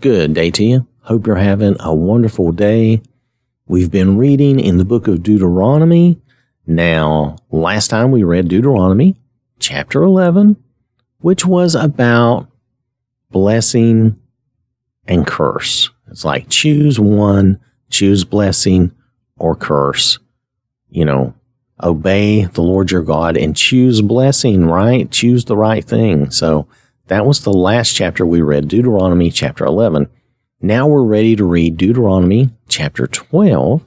Good day to you. Hope you're having a wonderful day. We've been reading in the book of Deuteronomy. Now, last time we read Deuteronomy chapter 11, which was about blessing and curse. It's like choose one, choose blessing or curse. You know, obey the Lord your God and choose blessing, right? Choose the right thing. So that was the last chapter we read, Deuteronomy chapter 11. Now we're ready to read Deuteronomy chapter 12.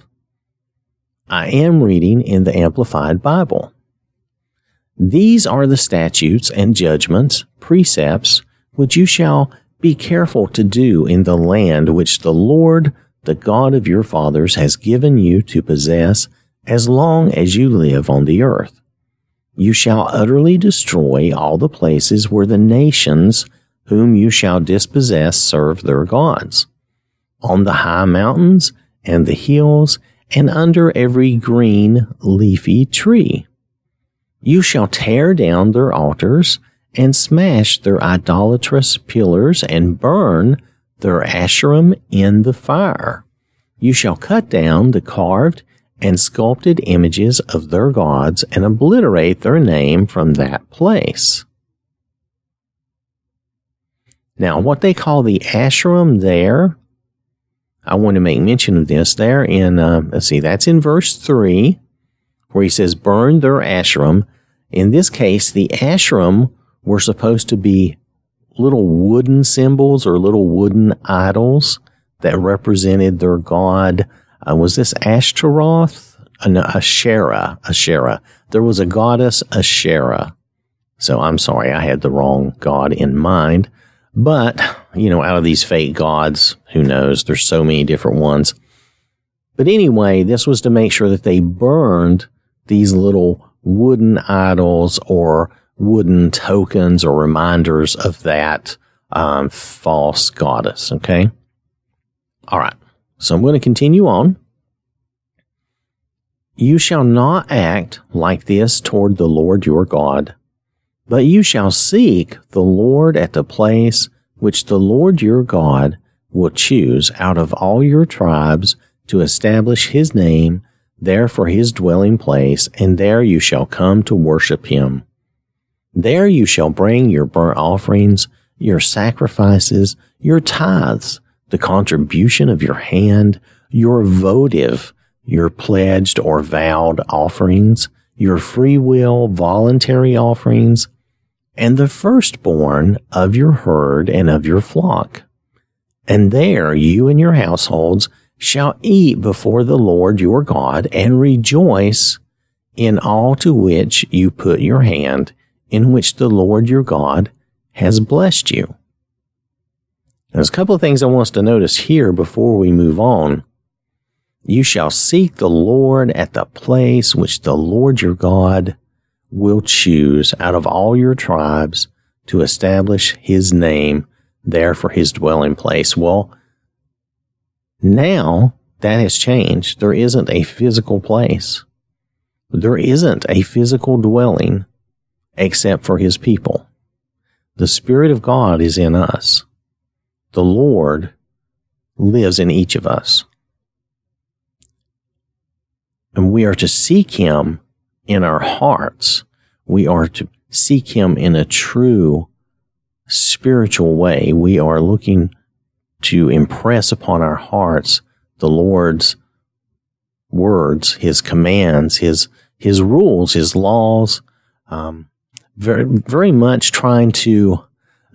I am reading in the Amplified Bible. These are the statutes and judgments, precepts, which you shall be careful to do in the land which the Lord, the God of your fathers, has given you to possess as long as you live on the earth you shall utterly destroy all the places where the nations whom you shall dispossess serve their gods, on the high mountains and the hills, and under every green, leafy tree. You shall tear down their altars and smash their idolatrous pillars and burn their asherim in the fire. You shall cut down the carved and sculpted images of their gods and obliterate their name from that place. Now, what they call the Asherim there, I want to make mention of this there in, uh, let's see, that's in verse 3, where he says, burn their Asherim. In this case, the Asherim were supposed to be little wooden symbols or little wooden idols that represented their god uh, was this Ashtaroth? Uh, no, Asherah. Asherah. There was a goddess Asherah. So I'm sorry, I had the wrong god in mind. But, you know, out of these fake gods, who knows? There's so many different ones. But anyway, this was to make sure that they burned these little wooden idols or wooden tokens or reminders of that um, false goddess. Okay. All right. So I'm going to continue on. You shall not act like this toward the Lord your God, but you shall seek the Lord at the place which the Lord your God will choose out of all your tribes to establish his name there for his dwelling place, and there you shall come to worship him. There you shall bring your burnt offerings, your sacrifices, your tithes, the contribution of your hand, your votive, your pledged or vowed offerings, your free will voluntary offerings, and the firstborn of your herd and of your flock. And there you and your households shall eat before the Lord your God and rejoice in all to which you put your hand, in which the Lord your God has blessed you. There's a couple of things I want us to notice here before we move on. You shall seek the Lord at the place which the Lord your God will choose out of all your tribes to establish his name there for his dwelling place. Well, now that has changed. There isn't a physical place. There isn't a physical dwelling except for his people. The Spirit of God is in us the Lord lives in each of us. And we are to seek Him in our hearts. We are to seek Him in a true spiritual way. We are looking to impress upon our hearts the Lord's words, His commands, His, His rules, His laws, um, very, very much trying to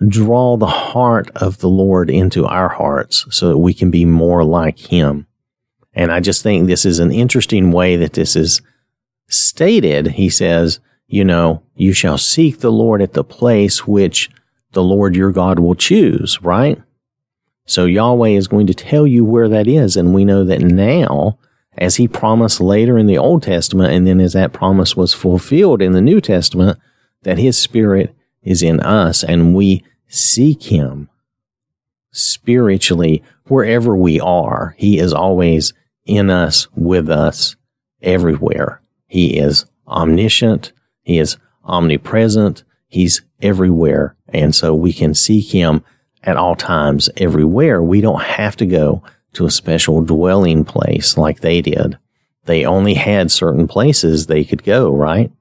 draw the heart of the Lord into our hearts so that we can be more like Him. And I just think this is an interesting way that this is stated. He says, you know, you shall seek the Lord at the place which the Lord your God will choose, right? So Yahweh is going to tell you where that is. And we know that now, as he promised later in the Old Testament, and then as that promise was fulfilled in the New Testament, that his spirit is in us and we seek him spiritually wherever we are. He is always in us, with us, everywhere. He is omniscient. He is omnipresent. He's everywhere. And so we can seek him at all times everywhere. We don't have to go to a special dwelling place like they did. They only had certain places they could go, right?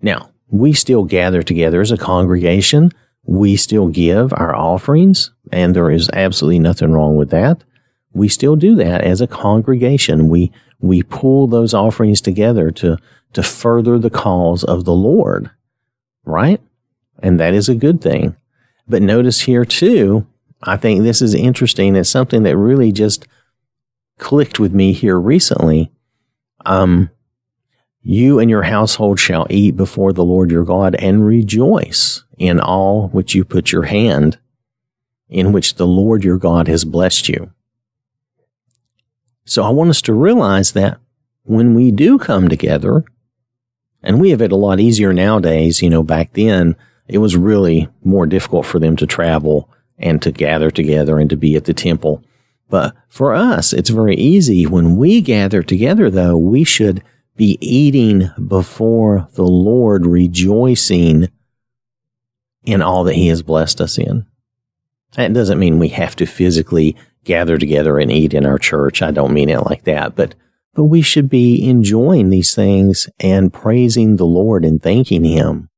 Now, we still gather together as a congregation. We still give our offerings, and there is absolutely nothing wrong with that. We still do that as a congregation. We, we pull those offerings together to, to further the cause of the Lord, right? And that is a good thing. But notice here too, I think this is interesting. It's something that really just clicked with me here recently. Um, you and your household shall eat before the Lord your God and rejoice in all which you put your hand, in which the Lord your God has blessed you. So I want us to realize that when we do come together, and we have it a lot easier nowadays, you know, back then it was really more difficult for them to travel and to gather together and to be at the temple. But for us, it's very easy. When we gather together, though, we should be eating before the Lord, rejoicing in all that He has blessed us in. That doesn't mean we have to physically gather together and eat in our church. I don't mean it like that, but but we should be enjoying these things and praising the Lord and thanking Him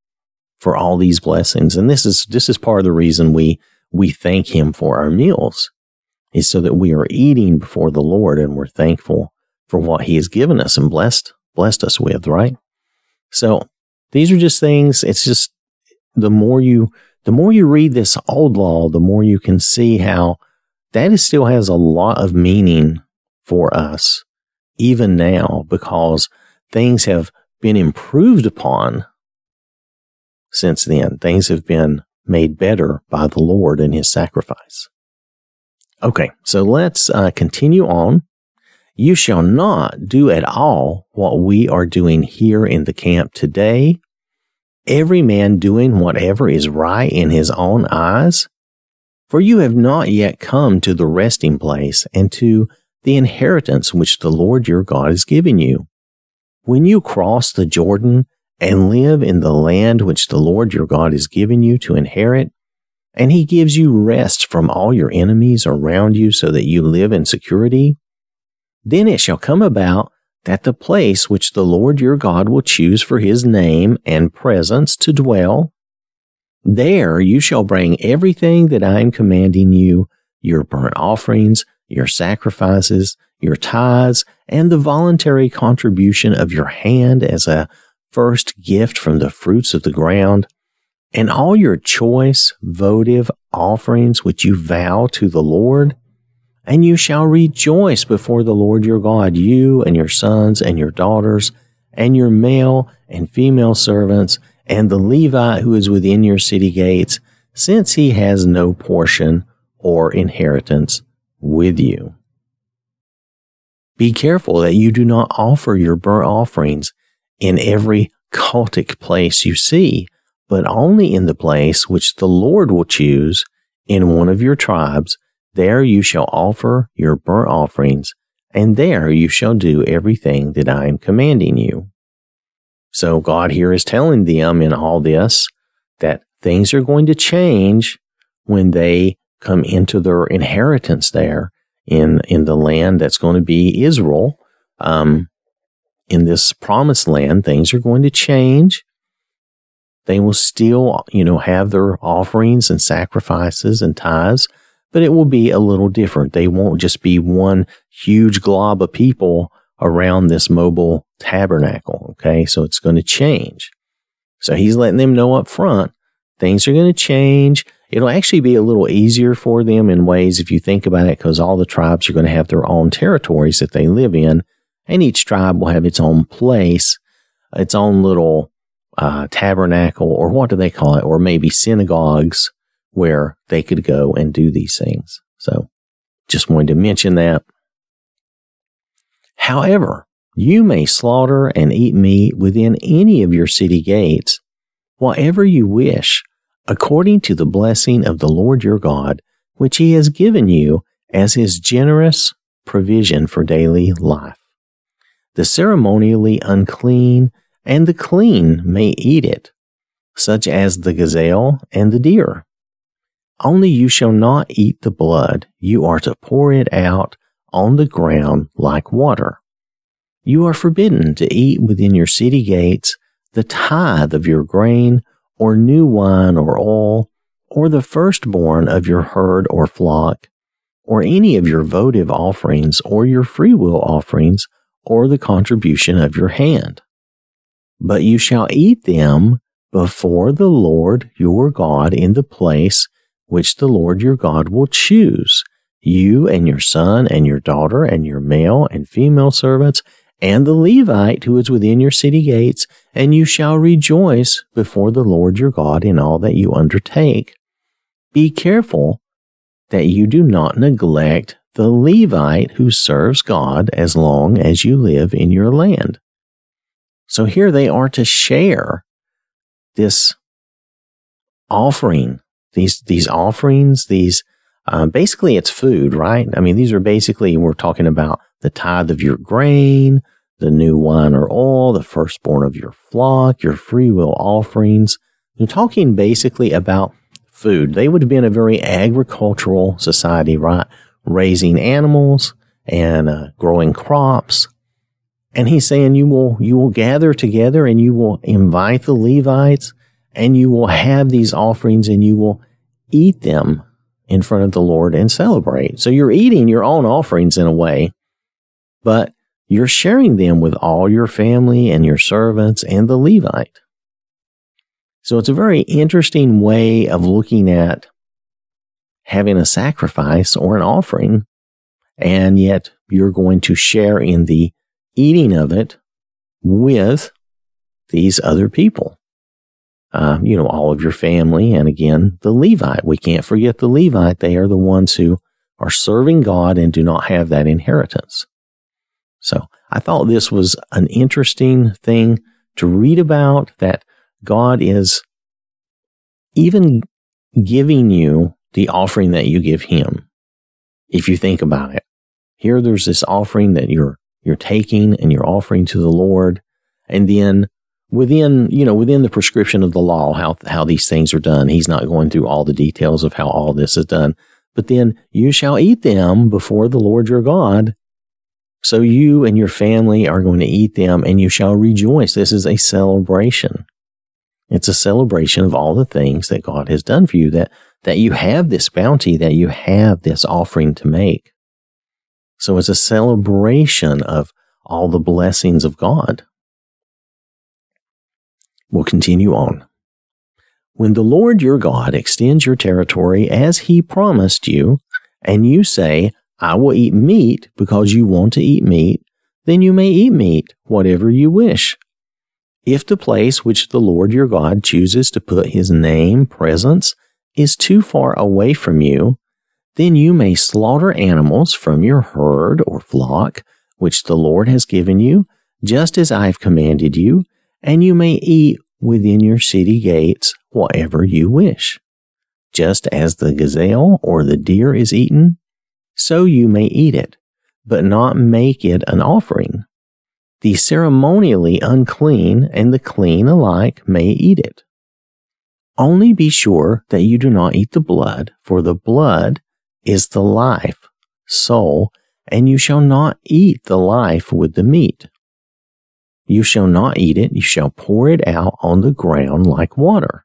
for all these blessings. And this is this is part of the reason we we thank Him for our meals, is so that we are eating before the Lord and we're thankful for what He has given us and blessed blessed us with, right? So these are just things, it's just the more you the more you read this old law, the more you can see how that is still has a lot of meaning for us, even now, because things have been improved upon since then. Things have been made better by the Lord and his sacrifice. Okay, so let's uh, continue on you shall not do at all what we are doing here in the camp today. Every man doing whatever is right in his own eyes. For you have not yet come to the resting place and to the inheritance which the Lord your God is giving you. When you cross the Jordan and live in the land which the Lord your God is giving you to inherit, and he gives you rest from all your enemies around you so that you live in security, then it shall come about that the place which the Lord your God will choose for his name and presence to dwell, there you shall bring everything that I am commanding you, your burnt offerings, your sacrifices, your tithes, and the voluntary contribution of your hand as a first gift from the fruits of the ground, and all your choice votive offerings which you vow to the Lord, and you shall rejoice before the Lord your God, you and your sons and your daughters, and your male and female servants, and the Levite who is within your city gates, since he has no portion or inheritance with you. Be careful that you do not offer your burnt offerings in every cultic place you see, but only in the place which the Lord will choose in one of your tribes there you shall offer your burnt offerings, and there you shall do everything that I am commanding you. So God here is telling them in all this that things are going to change when they come into their inheritance there in, in the land that's going to be Israel. Um, in this promised land, things are going to change. They will still, you know, have their offerings and sacrifices and tithes, but it will be a little different. They won't just be one huge glob of people around this mobile tabernacle. Okay. So it's going to change. So he's letting them know up front things are going to change. It'll actually be a little easier for them in ways if you think about it, because all the tribes are going to have their own territories that they live in, and each tribe will have its own place, its own little uh, tabernacle, or what do they call it, or maybe synagogues where they could go and do these things. So just wanted to mention that. However, you may slaughter and eat meat within any of your city gates, whatever you wish, according to the blessing of the Lord your God, which he has given you as his generous provision for daily life. The ceremonially unclean and the clean may eat it, such as the gazelle and the deer Only you shall not eat the blood. You are to pour it out on the ground like water. You are forbidden to eat within your city gates the tithe of your grain or new wine or oil or the firstborn of your herd or flock or any of your votive offerings or your freewill offerings or the contribution of your hand. But you shall eat them before the Lord your God in the place which the Lord your God will choose, you and your son and your daughter and your male and female servants and the Levite who is within your city gates, and you shall rejoice before the Lord your God in all that you undertake. Be careful that you do not neglect the Levite who serves God as long as you live in your land. So here they are to share this offering, these, these offerings, these, uh, basically it's food, right? I mean, these are basically, we're talking about the tithe of your grain, the new wine or oil, the firstborn of your flock, your freewill offerings. You're talking basically about food. They would have been a very agricultural society, right? Raising animals and uh, growing crops. And he's saying you will, you will gather together and you will invite the Levites and you will have these offerings and you will eat them in front of the Lord and celebrate. So you're eating your own offerings in a way, but you're sharing them with all your family and your servants and the Levite. So it's a very interesting way of looking at having a sacrifice or an offering, and yet you're going to share in the eating of it with these other people. Uh, you know, all of your family, and again, the Levite. We can't forget the Levite. They are the ones who are serving God and do not have that inheritance. So I thought this was an interesting thing to read about that God is even giving you the offering that you give him. If you think about it, here there's this offering that you're, you're taking and you're offering to the Lord. And then within, you know, within the prescription of the law, how, how these things are done, he's not going through all the details of how all this is done. But then you shall eat them before the Lord your God. So you and your family are going to eat them and you shall rejoice. This is a celebration. It's a celebration of all the things that God has done for you, that, that you have this bounty, that you have this offering to make. So it's a celebration of all the blessings of God. We'll continue on. When the Lord your God extends your territory as he promised you, and you say, I will eat meat because you want to eat meat, then you may eat meat, whatever you wish. If the place which the Lord your God chooses to put his name presence is too far away from you, then you may slaughter animals from your herd or flock, which the Lord has given you, just as I have commanded you, and you may eat within your city gates whatever you wish. Just as the gazelle or the deer is eaten, so you may eat it, but not make it an offering the ceremonially unclean and the clean alike may eat it. Only be sure that you do not eat the blood, for the blood is the life, soul, and you shall not eat the life with the meat. You shall not eat it, you shall pour it out on the ground like water.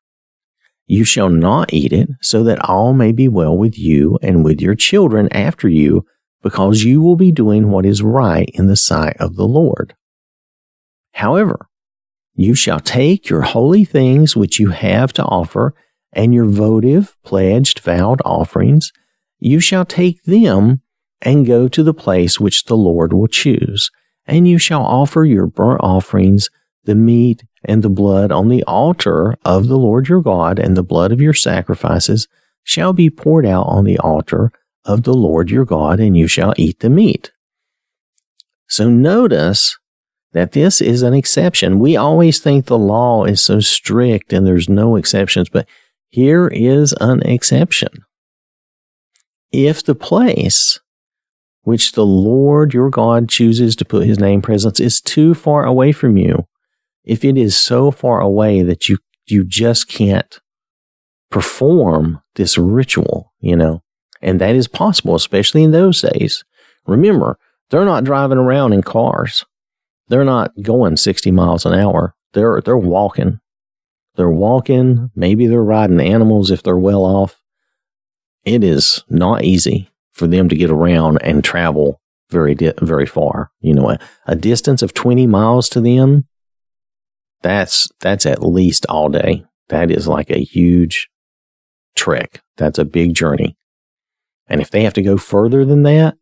You shall not eat it, so that all may be well with you and with your children after you, because you will be doing what is right in the sight of the Lord. However, you shall take your holy things which you have to offer, and your votive, pledged, vowed offerings, you shall take them and go to the place which the Lord will choose, and you shall offer your burnt offerings, the meat and the blood on the altar of the Lord your God, and the blood of your sacrifices shall be poured out on the altar of the Lord your God, and you shall eat the meat. So notice that this is an exception. We always think the law is so strict and there's no exceptions, but here is an exception. If the place which the Lord your God chooses to put his name presence is too far away from you, if it is so far away that you, you just can't perform this ritual, you know, and that is possible, especially in those days. Remember, they're not driving around in cars. They're not going 60 miles an hour. They're, they're walking. They're walking. Maybe they're riding animals if they're well off. It is not easy for them to get around and travel very, di- very far. You know, a, a distance of 20 miles to them, that's, that's at least all day. That is like a huge trek. That's a big journey. And if they have to go further than that,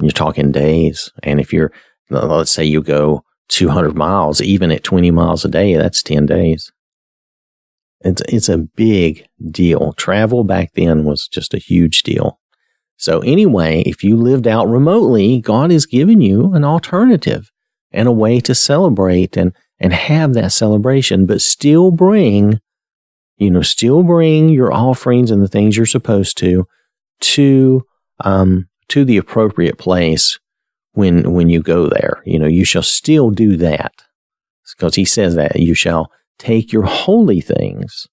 you're talking days. And if you're, let's say you go 200 miles, even at 20 miles a day, that's 10 days. It's, it's a big deal. Travel back then was just a huge deal. So anyway, if you lived out remotely, God has given you an alternative and a way to celebrate and, and have that celebration, but still bring, you know, still bring your offerings and the things you're supposed to, to, um, to the appropriate place when, when you go there. You know, you shall still do that because he says that you shall take your holy things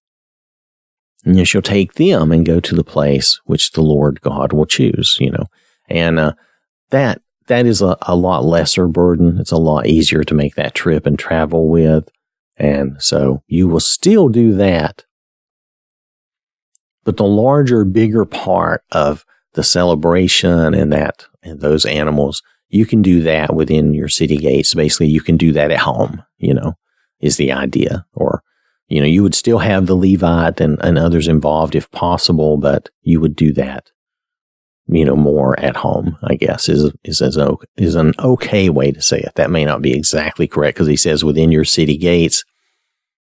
and you shall take them and go to the place which the Lord God will choose, you know. And uh, that that is a, a lot lesser burden. It's a lot easier to make that trip and travel with. And so you will still do that. But the larger, bigger part of the celebration and that and those animals, you can do that within your city gates. Basically, you can do that at home, you know, is the idea. Or you know, you would still have the Levite and, and others involved if possible, but you would do that, you know, more at home, I guess is, is, is, is an okay way to say it. That may not be exactly correct because he says within your city gates,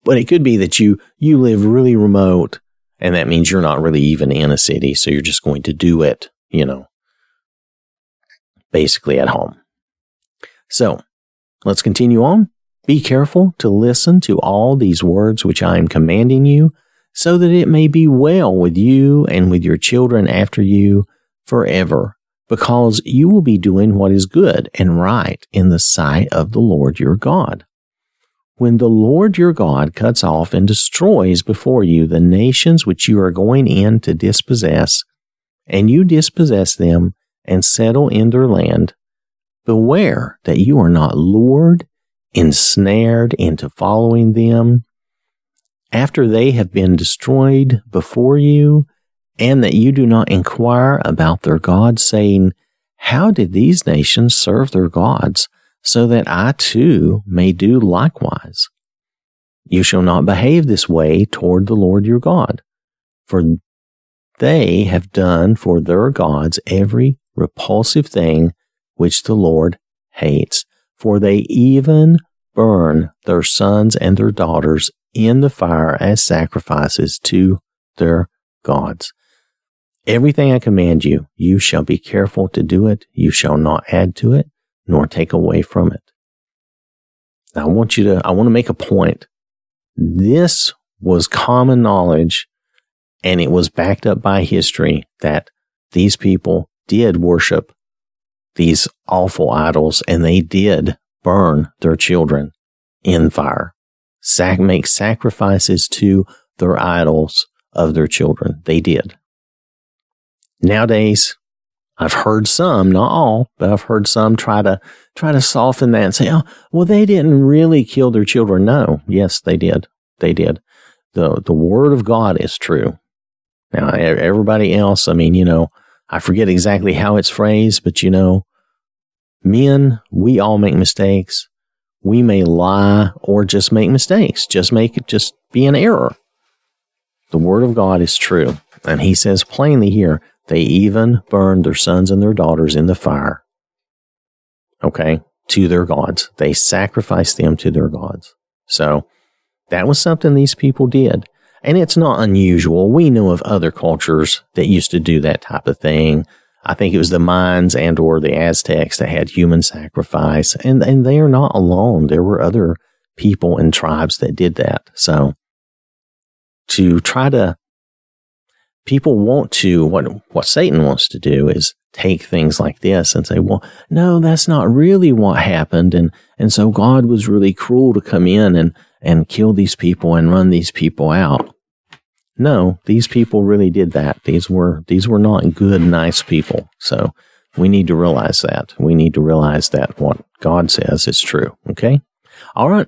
but it could be that you, you live really remote and that means you're not really even in a city. So you're just going to do it, you know, basically at home. So let's continue on. Be careful to listen to all these words which I am commanding you, so that it may be well with you and with your children after you forever, because you will be doing what is good and right in the sight of the Lord your God. When the Lord your God cuts off and destroys before you the nations which you are going in to dispossess, and you dispossess them and settle in their land, beware that you are not lured ensnared into following them after they have been destroyed before you, and that you do not inquire about their gods, saying, How did these nations serve their gods, so that I too may do likewise? You shall not behave this way toward the Lord your God, for they have done for their gods every repulsive thing which the Lord hates for they even burn their sons and their daughters in the fire as sacrifices to their gods. Everything I command you, you shall be careful to do it. You shall not add to it, nor take away from it. Now, I want you to, I want to make a point. This was common knowledge and it was backed up by history that these people did worship these awful idols and they did burn their children in fire, sac- make sacrifices to their idols of their children. They did. Nowadays, I've heard some, not all, but I've heard some try to try to soften that and say, "Oh, well, they didn't really kill their children." No, yes, they did. They did. the The word of God is true. Now, everybody else, I mean, you know, I forget exactly how it's phrased, but you know, men, we all make mistakes. We may lie or just make mistakes, just make it just be an error. The word of God is true. And he says plainly here, they even burned their sons and their daughters in the fire. Okay. To their gods. They sacrificed them to their gods. So that was something these people did. And it's not unusual. We know of other cultures that used to do that type of thing. I think it was the Mayans and or the Aztecs that had human sacrifice. And, and they are not alone. There were other people and tribes that did that. So to try to, people want to, what, what Satan wants to do is take things like this and say, well, no, that's not really what happened. And, and so God was really cruel to come in and, and kill these people and run these people out. no, these people really did that. These were these were not good, nice people. So we need to realize that. We need to realize that what God says is true. Okay. All right.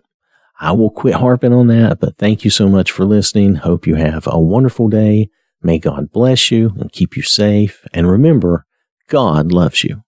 I will quit harping on that, but thank you so much for listening. Hope you have a wonderful day. May God bless you and keep you safe. And remember, God loves you.